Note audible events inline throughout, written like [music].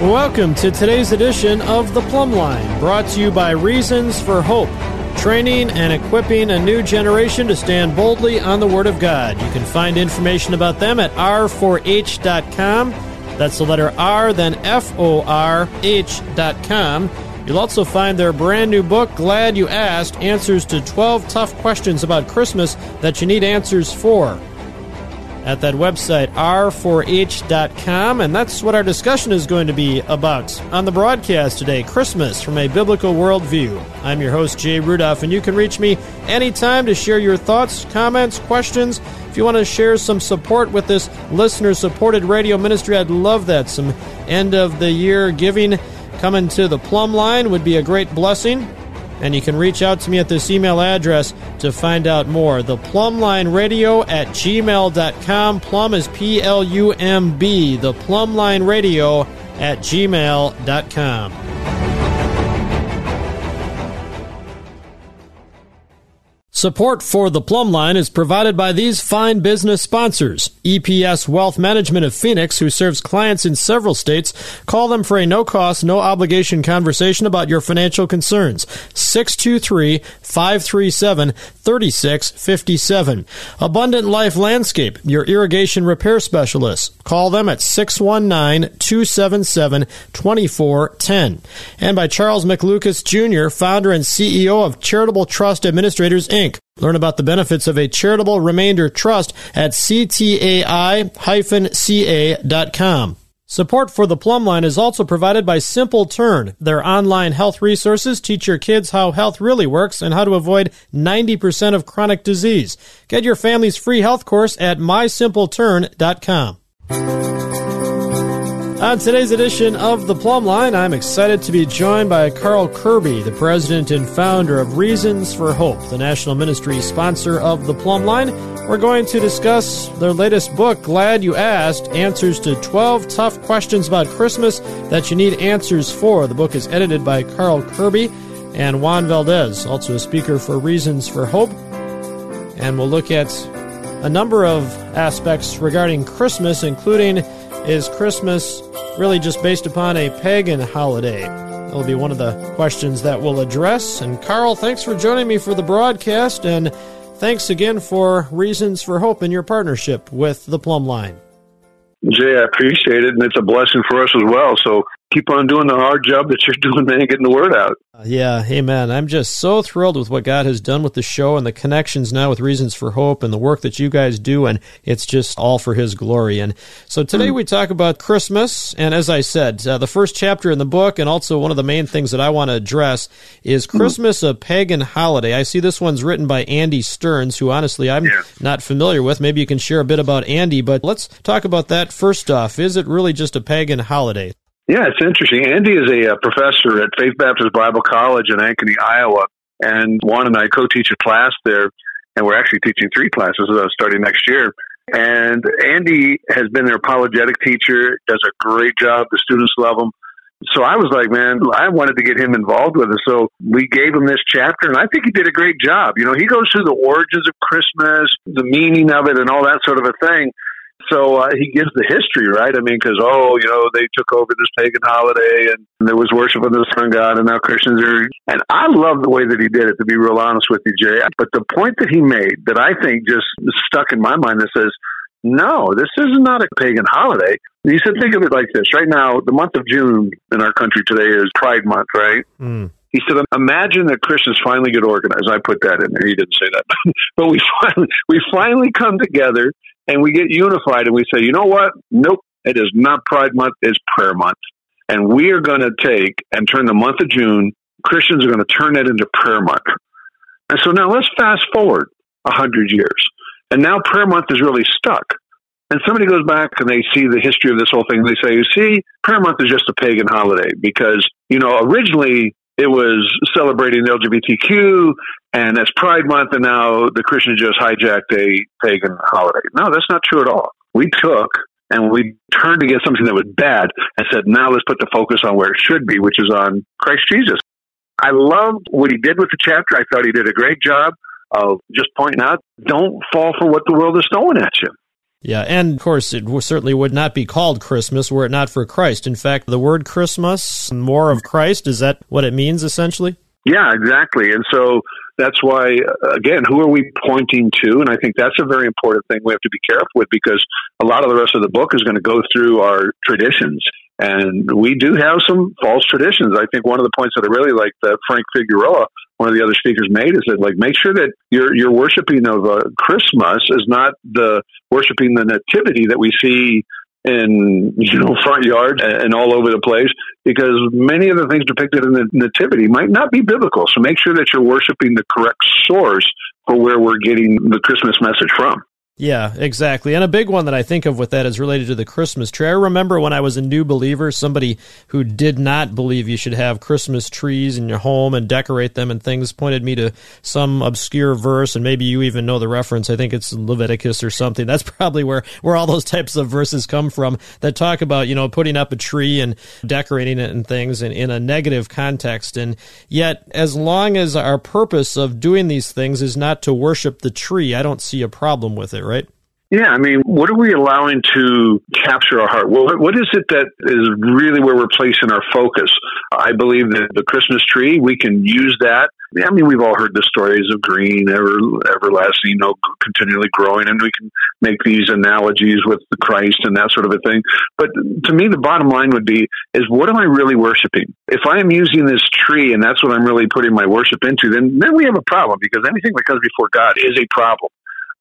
Welcome to today's edition of The Plumb Line, brought to you by Reasons for Hope, training and equipping a new generation to stand boldly on the Word of God. You can find information about them at r4h.com. That's the letter R, then F O R H.com. You'll also find their brand new book, Glad You Asked Answers to 12 Tough Questions About Christmas That You Need Answers For at that website, r4h.com. And that's what our discussion is going to be about on the broadcast today Christmas from a Biblical Worldview. I'm your host, Jay Rudolph, and you can reach me anytime to share your thoughts, comments, questions. If you want to share some support with this listener supported radio ministry, I'd love that. Some end of the year giving coming to the plumb line would be a great blessing. And you can reach out to me at this email address to find out more. The Plumb Line Radio at gmail.com. Plumb is P L U M B. The Plumb Line Radio at gmail.com. Support for the Plumb Line is provided by these fine business sponsors. EPS Wealth Management of Phoenix, who serves clients in several states. Call them for a no cost, no obligation conversation about your financial concerns. 623 537 3657. Abundant Life Landscape, your irrigation repair specialist. Call them at 619 277 2410. And by Charles McLucas Jr., founder and CEO of Charitable Trust Administrators, Inc. Learn about the benefits of a charitable remainder trust at ctai-ca.com. Support for the Plumb Line is also provided by Simple Turn. Their online health resources teach your kids how health really works and how to avoid 90% of chronic disease. Get your family's free health course at mysimpleturn.com. On today's edition of The Plumb Line, I'm excited to be joined by Carl Kerby, the president and founder of Reasons for Hope, the national ministry sponsor of The Plumb Line. We're going to discuss their latest book, Glad You Asked Answers to 12 Tough Questions About Christmas That You Need Answers For. The book is edited by Carl Kerby and Juan Valdez, also a speaker for Reasons for Hope. And we'll look at a number of aspects regarding Christmas, including is Christmas really just based upon a pagan holiday? That'll be one of the questions that we'll address. And Carl, thanks for joining me for the broadcast, and thanks again for Reasons for Hope in your partnership with the Plumb Line. Jay, I appreciate it, and it's a blessing for us as well. So keep on doing the hard job that you're [laughs] doing, man, getting the word out. Uh, yeah, amen. I'm just so thrilled with what God has done with the show and the connections now with Reasons for Hope and the work that you guys do, and it's just all for His glory. And so today we talk about Christmas, and as I said, uh, the first chapter in the book, and also one of the main things that I want to address is Christmas a pagan holiday. I see this one's written by Andy Stearns, who honestly I'm yeah. not familiar with. Maybe you can share a bit about Andy, but let's talk about that first off. Is it really just a pagan holiday? Yeah, it's interesting. Andy is a, a uh, professor at Faith Baptist Bible College in Ankeny, Iowa, and Juan and I co-teach a class there, and we're actually teaching three classes uh, starting next year. And Andy has been their apologetic teacher, does a great job. The students love him. So I was like, man, I wanted to get him involved with us. So we gave him this chapter, and I think he did a great job. You know, he goes through the origins of Christmas, the meaning of it, and all that sort of a thing. So uh, he gives the history, right? I mean, because oh, you know, they took over this pagan holiday, and there was worship of the sun god, and now Christians are. And I love the way that he did it. To be real honest with you, Jay. But the point that he made that I think just stuck in my mind that says, no, this is not a pagan holiday. He said, think of it like this. Right now, the month of June in our country today is Pride Month, right? Mm. He said, imagine that Christians finally get organized. I put that in there. He didn't say that. [laughs] but we finally, we finally come together and we get unified and we say, you know what? Nope, it is not Pride Month, it's Prayer Month. And we are going to take and turn the month of June, Christians are going to turn that into Prayer Month. And so now let's fast forward a hundred years. And now Prayer Month is really stuck. And somebody goes back and they see the history of this whole thing. And They say, you see, Prayer Month is just a pagan holiday because, you know, originally it was celebrating the LGBTQ and that's Pride Month, and now the Christians just hijacked a pagan holiday. No, that's not true at all. We took and we turned against something that was bad and said, now let's put the focus on where it should be, which is on Christ Jesus. I loved what he did with the chapter. I thought he did a great job of just pointing out, don't fall for what the world is throwing at you. Yeah, and of course, it certainly would not be called Christmas were it not for Christ. In fact, the word Christmas, more of Christ, is that what it means essentially? Yeah, exactly. And so that's why, again, who are we pointing to? And I think that's a very important thing we have to be careful with because a lot of the rest of the book is going to go through our traditions. And we do have some false traditions. I think one of the points that I really like that Frank Figueroa, one of the other speakers, made is that like make sure that your your worshiping of uh, Christmas is not the worshiping the nativity that we see in you know front yards and all over the place because many of the things depicted in the nativity might not be biblical. So make sure that you're worshiping the correct source for where we're getting the Christmas message from. Yeah, exactly. And a big one that I think of with that is related to the Christmas tree. I remember when I was a new believer, somebody who did not believe you should have Christmas trees in your home and decorate them and things pointed me to some obscure verse, and maybe you even know the reference. I think it's Leviticus or something. That's [laughs] probably where, where all those types of verses come from that talk about, you know, putting up a tree and decorating it and things in, in a negative context. And yet, as long as our purpose of doing these things is not to worship the tree, I don't see a problem with it right? Yeah, I mean, what are we allowing to capture our heart? Well, what is it that is really where we're placing our focus? I believe that the Christmas tree, we can use that. I mean, we've all heard the stories of green, ever, everlasting, you know, continually growing, and we can make these analogies with the Christ and that sort of a thing. But to me, the bottom line would be, is what am I really worshiping? If I am using this tree and that's what I'm really putting my worship into, then, then we have a problem because anything that comes before God is a problem.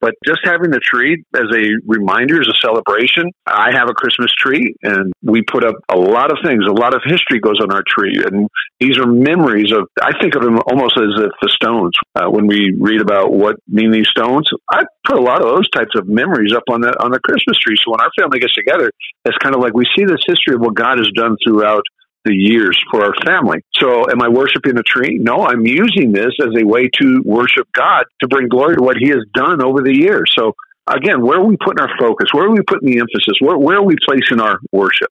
But just having the tree as a reminder, as a celebration, I have a Christmas tree and we put up a lot of things. A lot of history goes on our tree. And these are memories of, I think of them almost as if the stones. Uh, when we read about what mean these stones, I put a lot of those types of memories up on the, on the Christmas tree. So when our family gets together, it's kind of like we see this history of what God has done throughout the years for our family. So am I worshiping a tree? No, I'm using this as a way to worship God to bring glory to what he has done over the years. So again, where are we putting our focus? Where are we putting the emphasis? Where, where are we placing our worship?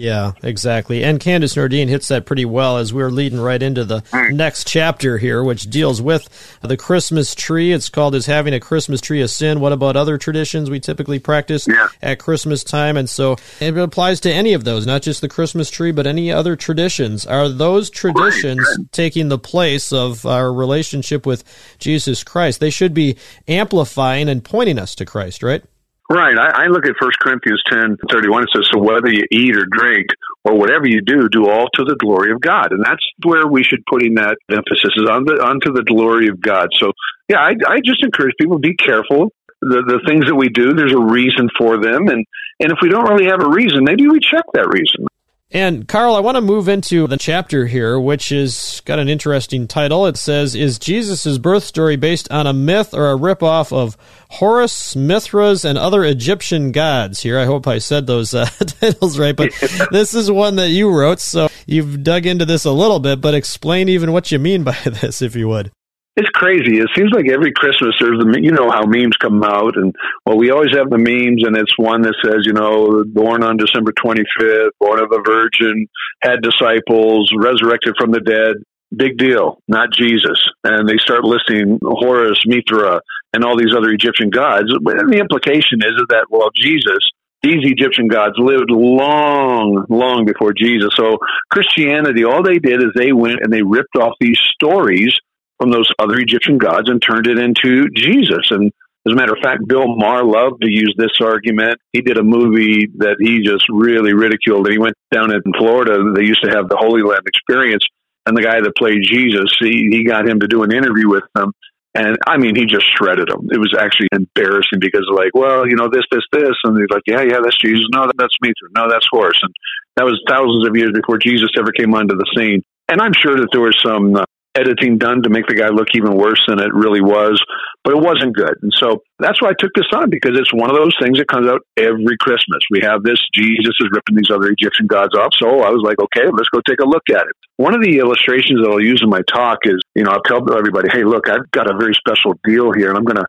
Yeah, exactly. And Candace Nordin hits that pretty well as we're leading right into the next chapter here, which deals with the Christmas tree. It's called Is Having a Christmas Tree a Sin? What about other traditions we typically practice yeah. at Christmas time? And so it applies to any of those, not just the Christmas tree, but any other traditions. Are those traditions taking the place of our relationship with Jesus Christ? They should be amplifying and pointing us to Christ, right? Right. I, I look at First Corinthians ten thirty one. It says, "So whether you eat or drink or whatever you do, do all to the glory of God." And that's where we should put in that emphasis is on the onto the glory of God. So, yeah, I, I just encourage people be careful. The the things that we do, there's a reason for them, and and if we don't really have a reason, maybe we check that reason. And Carl, I want to move into the chapter here, which is got an interesting title. It says, "Is Jesus' birth story based on a myth or a ripoff of Horus, Mithras, and other Egyptian gods?" Here, I hope I said those uh, [laughs] titles right, but this is one that you wrote, so you've dug into this a little bit. But explain even what you mean by [laughs] this, if you would. It's crazy. It seems like every Christmas there's the you know how memes come out, and well, we always have the memes, and it's one that says you know born on December 25th, born of a virgin, had disciples, resurrected from the dead. Big deal, not Jesus. And they start listing Horus, Mithra, and all these other Egyptian gods. And the implication is, that well, Jesus these Egyptian gods lived long, long before Jesus. So Christianity, all they did is they went and they ripped off these stories from those other Egyptian gods and turned it into Jesus. And as a matter of fact, Bill Maher loved to use this argument. He did a movie that he just really ridiculed. He went down in Florida. They used to have the Holy Land experience. And the guy that played Jesus, he, he got him to do an interview with them. And I mean, he just shredded them. It was actually embarrassing because, like, well, you know, this, this, this. And he's like, yeah, yeah, that's Jesus. No, that's me. No, that's Horus. And that was thousands of years before Jesus ever came onto the scene. And I'm sure that there was some uh, editing done to make the guy look even worse than it really was, but it wasn't good. And so that's why I took this on because it's one of those things that comes out every Christmas. We have this Jesus is ripping these other Egyptian gods off. So I was like, okay, let's go take a look at it. One of the illustrations that I'll use in my talk is, you know, I'll tell everybody, hey, look, I've got a very special deal here and I'm going to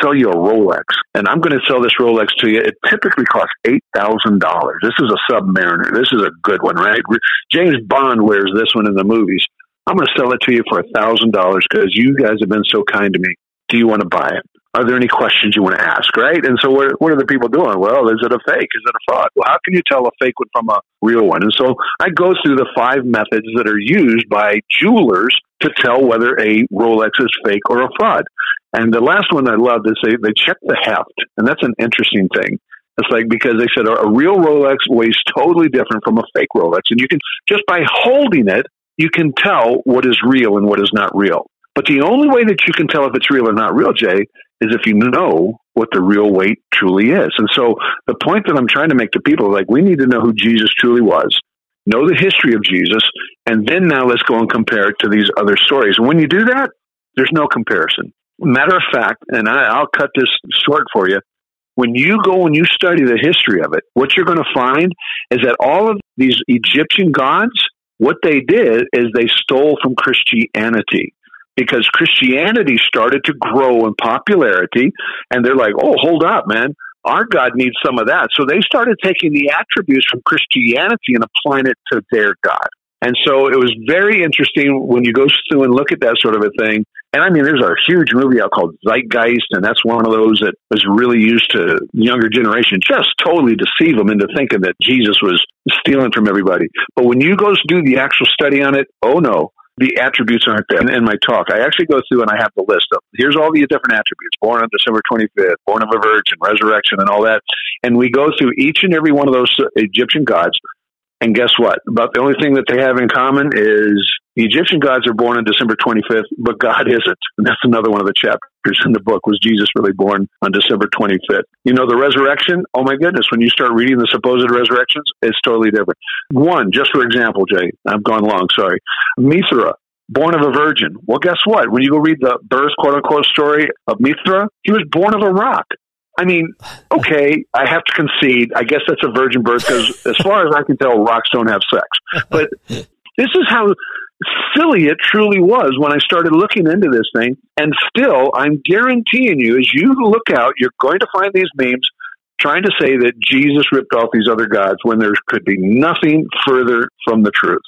sell you a Rolex, and I'm going to sell this Rolex to you. It typically costs eight thousand dollars. This is a Submariner. This is a good one, right? James Bond wears this one in the movies. I'm going to sell it to you for a thousand dollars because you guys have been so kind to me. Do you want to buy it? Are there any questions you want to ask? Right? And so, what, what are the people doing? Well, is it a fake? Is it a fraud? Well, how can you tell a fake one from a real one? And so, I go through the five methods that are used by jewelers to tell whether a Rolex is fake or a fraud. And the last one I love is they, they check the heft, and that's an interesting thing. It's like because they said a real Rolex weighs totally different from a fake Rolex, and you can just by holding it, you can tell what is real and what is not real. But the only way that you can tell if it's real or not real, Jay, is if you know what the real weight truly is. And so the point that I'm trying to make to people, is like we need to know who Jesus truly was, know the history of Jesus, and then now let's go and compare it to these other stories. And when you do that, there's no comparison. Matter of fact, and I, I'll cut this short for you. When you go and you study the history of it, what you're going to find is that all of these Egyptian gods, what they did is they stole from Christianity because Christianity started to grow in popularity and they're like, oh, hold up, man. Our God needs some of that. So they started taking the attributes from Christianity and applying it to their God. And so it was very interesting when you go through and look at that sort of a thing. And I mean, there's a huge movie out called Zeitgeist, and that's one of those that was really used to younger generation, just totally deceive them into thinking that Jesus was stealing from everybody. But when you go do the actual study on it, oh no, the attributes aren't there. In, in my talk, I actually go through and I have the list of here's all the different attributes: born on December 25th, born of a virgin, resurrection, and all that. And we go through each and every one of those Egyptian gods and guess what? About the only thing that they have in common is the Egyptian gods are born on December 25th, but God isn't. And that's another one of the chapters in the book. Was Jesus really born on December 25th? You know, the resurrection, oh my goodness, when you start reading the supposed resurrections, it's totally different. One, just for example, Jay, I've gone long, sorry. Mithra, born of a virgin. Well, guess what? When you go read the birth, quote unquote, story of Mithra, he was born of a rock. I mean, okay, I have to concede. I guess that's a virgin birth because, as far as I can tell, rocks don't have sex. But this is how silly it truly was when I started looking into this thing. And still, I'm guaranteeing you, as you look out, you're going to find these memes trying to say that Jesus ripped off these other gods when there could be nothing further from the truth.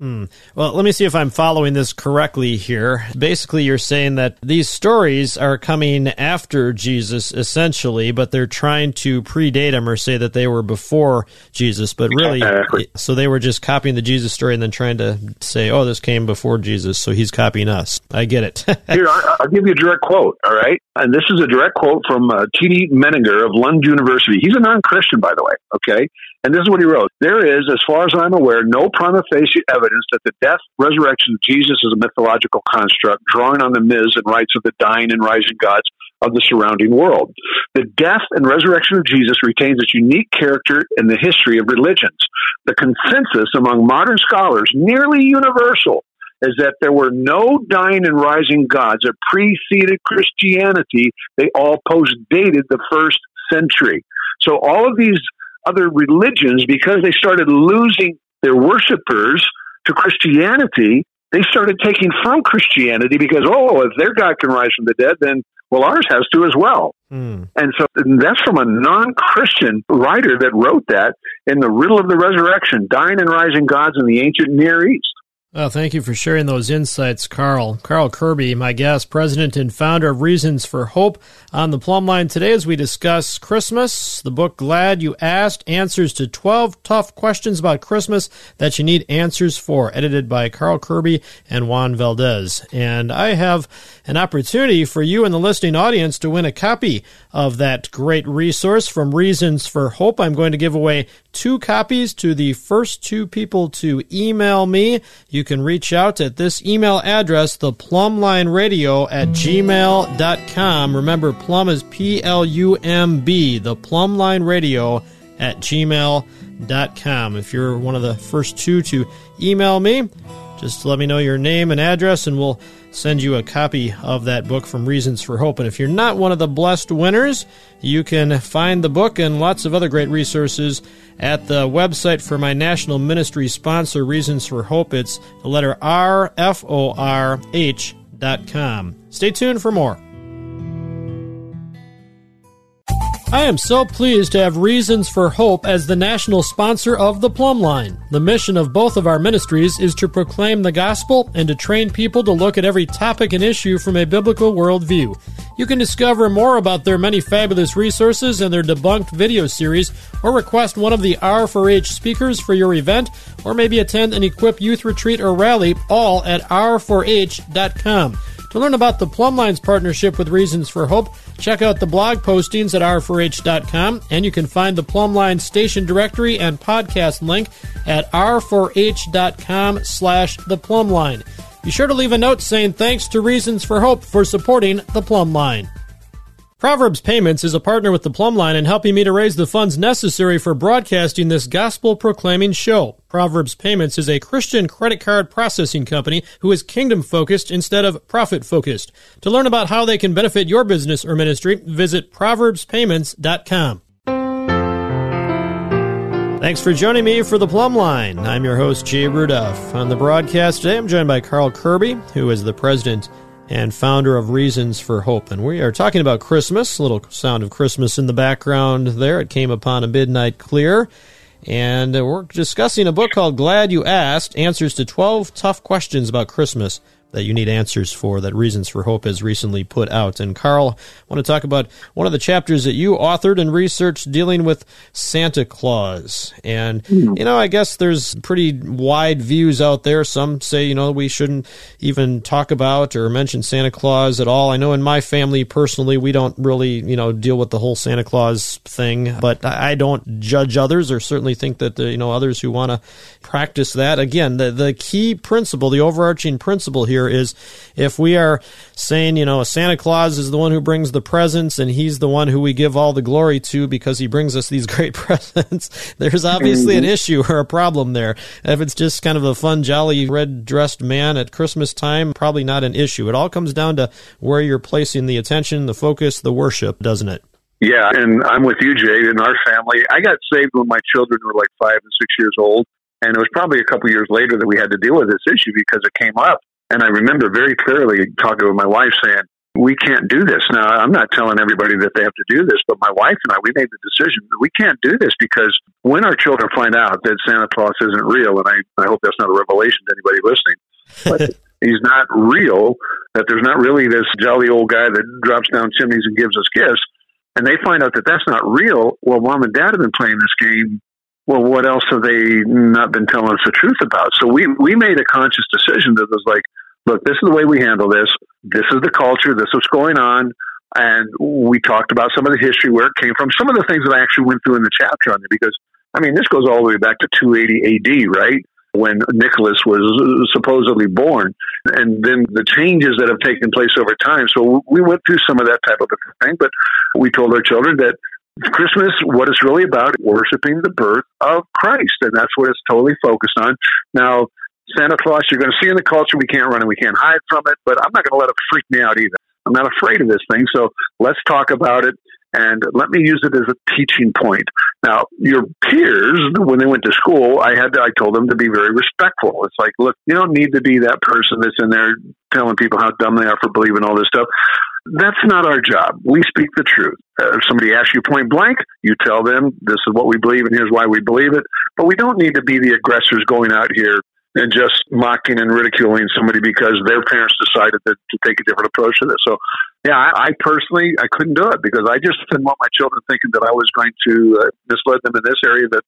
Hmm. Well, let me see if I'm following this correctly here. Basically, you're saying that these stories are coming after Jesus, essentially, but they're trying to predate him or say that they were before Jesus, but really, exactly. so they were just copying the Jesus story and then trying to say, oh, this came before Jesus, so he's copying us. I get it. [laughs] Here, I'll give you a direct quote, all right? And this is a direct quote from uh, T.D. Mettinger of Lund University. He's a non Christian, by the way, okay? And this is what he wrote There is, as far as I'm aware, no prima facie evidence that the death, resurrection of Jesus is a mythological construct drawing on the myths and rites of the dying and rising gods of the surrounding world. The death and resurrection of Jesus retains its unique character in the history of religions. The consensus among modern scholars, nearly universal, is that there were no dying and rising gods that preceded Christianity. They all post dated the first century. So all of these other religions, because they started losing their worshippers to Christianity, they started taking from Christianity because, oh, if their God can rise from the dead, then, well, ours has to as well. Mm. And so that's from a non Christian writer that wrote that in the riddle of the resurrection, dying and rising gods in the ancient Near East. Well, thank you for sharing those insights, Carl. Carl Kerby, my guest, president and founder of Reasons for Hope, on the plumb line today as we discuss Christmas, the book Glad You Asked, answers to 12 tough questions about Christmas that you need answers for, edited by Carl Kerby and Juan Valdez. And I have an opportunity for you and the listening audience to win a copy of that great resource from Reasons for Hope. I'm going to give away two copies to the first two people to email me. You can reach out at this email address, the plumb line radio at gmail.com. Remember, plumb is P L U M B, the radio at gmail.com. If you're one of the first two to email me, Just let me know your name and address, and we'll send you a copy of that book from Reasons for Hope. And if you're not one of the blessed winners, you can find the book and lots of other great resources at the website for my national ministry sponsor, Reasons for Hope. It's the letter R F O R H dot com. Stay tuned for more. I am so pleased to have Reasons for Hope as the national sponsor of the Plumb Line. The mission of both of our ministries is to proclaim the gospel and to train people to look at every topic and issue from a biblical worldview. You can discover more about their many fabulous resources and their debunked video series, or request one of the R4H speakers for your event, or maybe attend an Equip Youth Retreat or Rally, all at r4h.com. To learn about the Plumb Line's partnership with Reasons for Hope, check out the blog postings at r4h.com, and you can find the Plumb Line station directory and podcast link at r4h.com slash the Plumb Line. Be sure to leave a note saying thanks to Reasons for Hope for supporting the Plumb Line. Proverbs Payments is a partner with the Plumb Line in helping me to raise the funds necessary for broadcasting this gospel proclaiming show. Proverbs Payments is a Christian credit card processing company who is kingdom focused instead of profit focused. To learn about how they can benefit your business or ministry, visit proverbspayments.com. Thanks for joining me for the Plumb Line. I'm your host, Jay Rudolph. On the broadcast today, I'm joined by Carl Kerby, who is the president and founder of Reasons for Hope. And we are talking about Christmas, little sound of Christmas in the background there. It came upon a midnight clear. And uh, we're discussing a book called Glad You Asked Answers to 12 Tough Questions About Christmas that you need answers for that Reasons for Hope has recently put out. And Carl, I want to talk about one of the chapters that you authored and researched dealing with Santa Claus. And, hmm. you know, I guess there's pretty wide views out there. Some say, you know, we shouldn't even talk about or mention Santa Claus at all. I know in my family personally, we don't really, you know, deal with the whole Santa Claus thing, but I don't judge others or certainly think that, the, you know, others who want to practice that. Again, the, the key principle, the overarching principle here here is if we are saying, you know, Santa Claus is the one who brings the presents and he's the one who we give all the glory to because he brings us these [laughs] great presents, there's obviously an mm-hmm. issue or a problem there. If it's just kind of a fun, jolly, red dressed man at Christmas time, probably not an issue. It all comes down to where you're placing the attention, the focus, the worship, doesn't it? Yeah, and I'm with you, Jay. In our family, I got saved when my children were like five and six years old. And it was probably a couple years later that we had to deal with this issue because it came up. And I remember very clearly talking with my wife saying, we can't do this. Now, I'm not telling everybody that they have to do this, but my wife and I, we made the decision that we can't do this because when our children find out that Santa Claus isn't real, and I, I hope that's not a revelation to anybody listening, but [laughs] he's not real, that there's not really this jolly old guy that drops down chimneys and gives us gifts, and they find out that that's not real, well, mom and dad have been playing this game well, what else have they not been telling us the truth about? So we we made a conscious decision that was like, look, this is the way we handle this. This is the culture. This is what's going on. And we talked about some of the history where it came from. Some of the things that I actually went through in the chapter on it, because I mean, this goes all the way back to 280 AD, right? When Nicholas was supposedly born, and then the changes that have taken place over time. So we went through some of that type of thing, but we told our children that Christmas, what it's really about, worshiping the birth of Christ, and that's what it's totally focused on. Now, Santa Claus, you're going to see in the culture, we can't run and we can't hide from it, but I'm not going to let it freak me out either. I'm not afraid of this thing, so let's talk about it and let me use it as a teaching point. Now, your peers, when they went to school, I had to, I told them to be very respectful. It's like, look, you don't need to be that person that's in there telling people how dumb they are for believing all this stuff. That's not our job. We speak the truth. Uh, if somebody asks you point blank, you tell them this is what we believe and here's why we believe it. But we don't need to be the aggressors going out here and just mocking and ridiculing somebody because their parents decided to, to take a different approach to this. So, yeah, I, I personally I couldn't do it because I just didn't want my children thinking that I was going to uh, mislead them in this area. That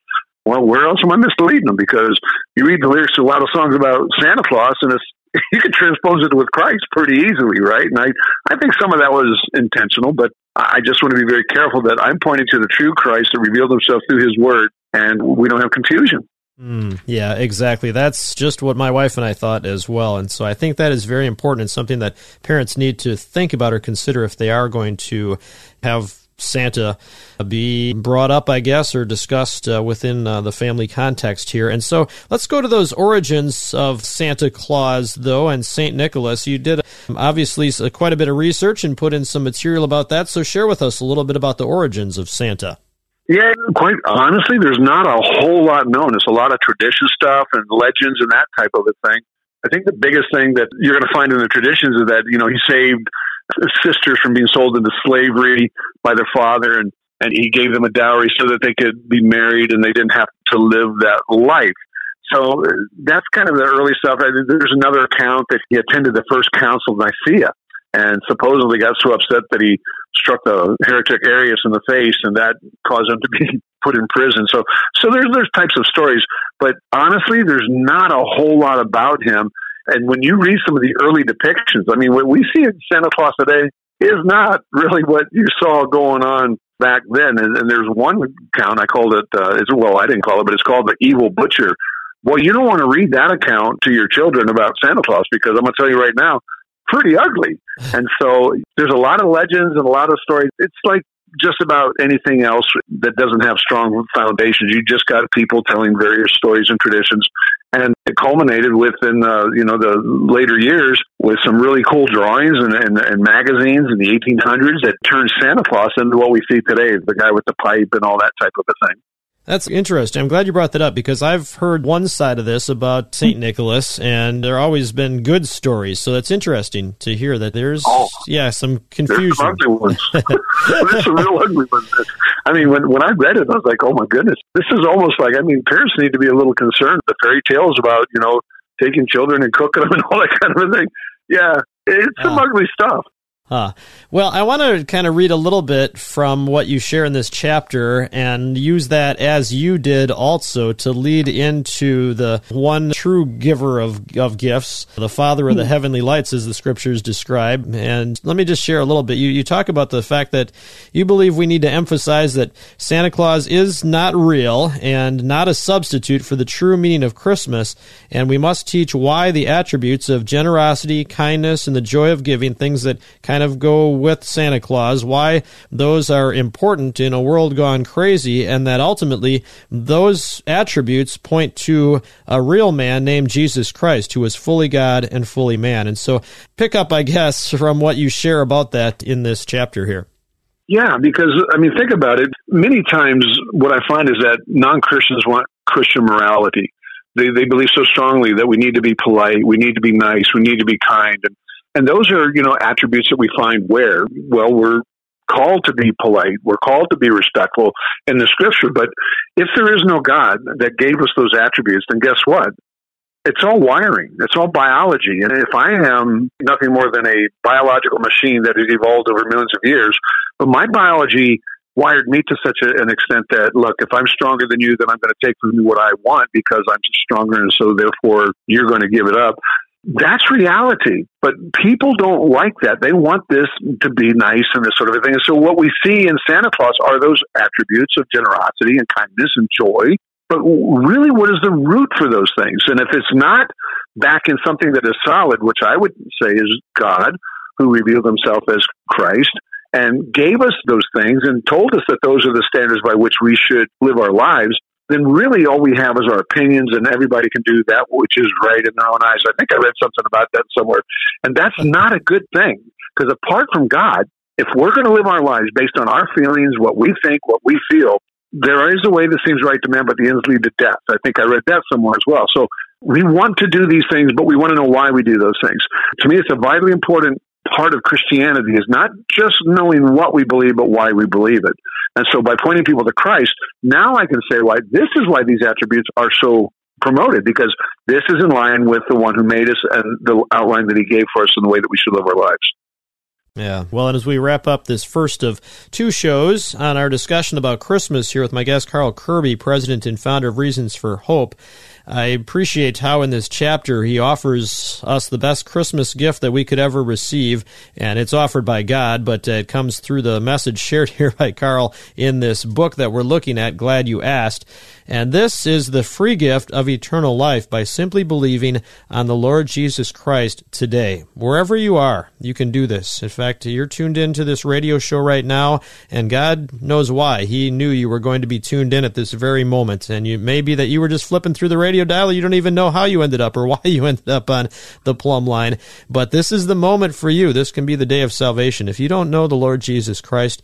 well, where else am I misleading them? Because you read the lyrics to a lot of songs about Santa Claus, and it's [laughs] you can transpose it with Christ pretty easily, right? And I, I think some of that was intentional, but I just want to be very careful that I'm pointing to the true Christ that revealed himself through his word, and we don't have confusion. Mm, yeah, exactly. That's just what my wife and I thought as well. And so I think that is very important and something that parents need to think about or consider if they are going to have Santa be brought up, I guess, or discussed uh, within uh, the family context here. And so let's go to those origins of Santa Claus, though, and St. Nicholas. You did um, obviously quite a bit of research and put in some material about that. So share with us a little bit about the origins of Santa. Yeah, quite honestly, there's not a whole lot known. It's a lot of tradition stuff and legends and that type of a thing. I think the biggest thing that you're going to find in the traditions is that, you know, he saved sisters from being sold into slavery by their father and, and he gave them a dowry so that they could be married and they didn't have to live that life. So that's kind of the early stuff. There's another account that he attended the first council of Nicaea and supposedly got so upset that he struck the heretic Arius in the face, and that caused him to be [laughs] put in prison. So, so there's there's types of stories, but honestly, there's not a whole lot about him. And when you read some of the early depictions, I mean, what we see in Santa Claus today is not really what you saw going on back then. And, and there's one account I called it. Uh, it's, well, I didn't call it, but it's called the Evil Butcher. Well, you don't want to read that account to your children about Santa Claus because I'm going to tell you right now, pretty ugly. And so there's a lot of legends and a lot of stories. It's like just about anything else that doesn't have strong foundations. You just got people telling various stories and traditions. And it culminated with in uh, you know the later years with some really cool drawings and, and, and magazines in the 1800s that turned Santa Claus into what we see today, the guy with the pipe and all that type of a thing. That's interesting. I'm glad you brought that up because I've heard one side of this about St. Nicholas, and there always been good stories. So that's interesting to hear that there's, oh, yeah, some confusion. There's some ugly ones. [laughs] [laughs] there's some real ugly ones. I mean, when, when I read it, I was like, oh my goodness, this is almost like, I mean, parents need to be a little concerned. The fairy tales about, you know, taking children and cooking them and all that kind of a thing. Yeah, it's some uh, ugly stuff. Huh. Well, I want to kind of read a little bit from what you share in this chapter and use that as you did also to lead into the one true giver of, of gifts, the Father of the hmm. heavenly lights, as the scriptures describe. And let me just share a little bit. You, you talk about the fact that you believe we need to emphasize that Santa Claus is not real and not a substitute for the true meaning of Christmas. And we must teach why the attributes of generosity, kindness, and the joy of giving, things that kind kind of go with Santa Claus, why those are important in a world gone crazy, and that ultimately those attributes point to a real man named Jesus Christ, who was fully God and fully man. And so pick up, I guess, from what you share about that in this chapter here. Yeah, because I mean, think about it. Many times, what I find is that non Christians want Christian morality. They, they believe so strongly that we need to be polite, we need to be nice, we need to be kind. And and those are, you know, attributes that we find where, well, we're called to be polite. We're called to be respectful in the scripture. But if there is no God that gave us those attributes, then guess what? It's all wiring. It's all biology. And if I am nothing more than a biological machine that has evolved over millions of years, but my biology wired me to such a, an extent that, look, if I'm stronger than you, then I'm going to take from you what I want because I'm stronger. And so therefore you're going to give it up. That's reality. But people don't like that. They want this to be nice and this sort of thing. And so what we see in Santa Claus are those attributes of generosity and kindness and joy. But really, what is the root for those things? And if it's not back in something that is solid, which I would say is God, who revealed himself as Christ, and gave us those things and told us that those are the standards by which we should live our lives, then really all we have is our opinions and everybody can do that which is right in their own eyes. I think I read something about that somewhere. And that's not a good thing because apart from God, if we're going to live our lives based on our feelings, what we think, what we feel, there is a way that seems right to man, but the ends lead to death. I think I read that somewhere as well. So we want to do these things, but we want to know why we do those things. To me, it's a vitally important part of Christianity is not just knowing what we believe, but why we believe it. And so by pointing people to Christ, now I can say why this is why these attributes are so promoted because this is in line with the one who made us and the outline that he gave for us in the way that we should live our lives. Yeah. Well, and as we wrap up this first of two shows on our discussion about Christmas here with my guest, Carl Kerby, president and founder of Reasons for Hope, I appreciate how in this chapter he offers us the best Christmas gift that we could ever receive, and it's offered by God, but it comes through the message shared [laughs] here by Carl in this book that we're looking at. Glad you asked. And this is the free gift of eternal life by simply believing on the Lord Jesus Christ today. Wherever you are, you can do this. In fact, you're tuned into this radio show right now, and God knows why. He knew you were going to be tuned in at this very moment. And you may be that you were just flipping through the radio dial. You don't even know how you ended up or [laughs] why you ended up on the plumb line. But this is the moment for you. This can be the day of salvation. If you don't know the Lord Jesus Christ,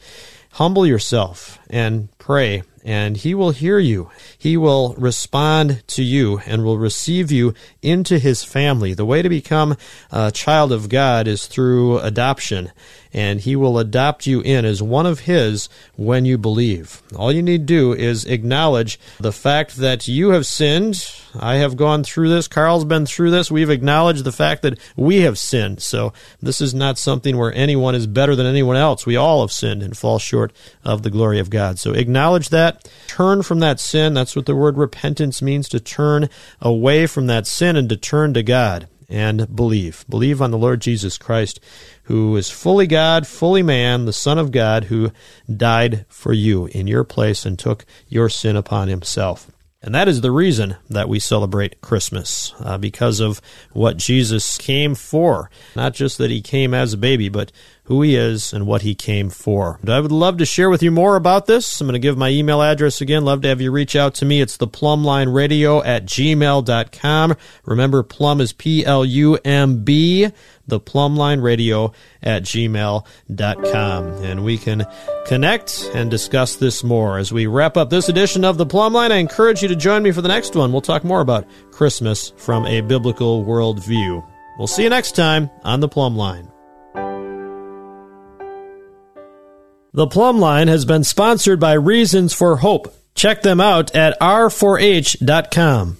humble yourself and pray and he will hear you. He will respond to you and will receive you into his family. The way to become a child of God is through adoption and he will adopt you in as one of his when you believe. All you need to do is acknowledge the fact that you have sinned. I have gone through this. Carl's been through this. We've acknowledged the fact that we have sinned. So this is not something where anyone is better than anyone else. We all have sinned and fall short of the glory of God. So acknowledge that. Turn from that sin. That's what the word repentance means to turn away from that sin and to turn to God and believe. Believe on the Lord Jesus Christ, who is fully God, fully man, the Son of God, who died for you in your place and took your sin upon himself. And that is the reason that we celebrate Christmas, uh, because of what Jesus came for. Not just that he came as a baby, but who he is and what he came for. I would love to share with you more about this. I'm going to give my email address again. Love to have you reach out to me. It's the plumb line radio at gmail.com. Remember, plumb is P L U M B the plumb line radio at gmail.com. And we can connect and discuss this more. As we wrap up this edition of the Plumb Line, I encourage you to join me for the next one. We'll talk more about Christmas from a biblical worldview. We'll see you next time on the Plumb Line. The Plumb Line has been sponsored by Reasons for Hope. Check them out at r4h.com.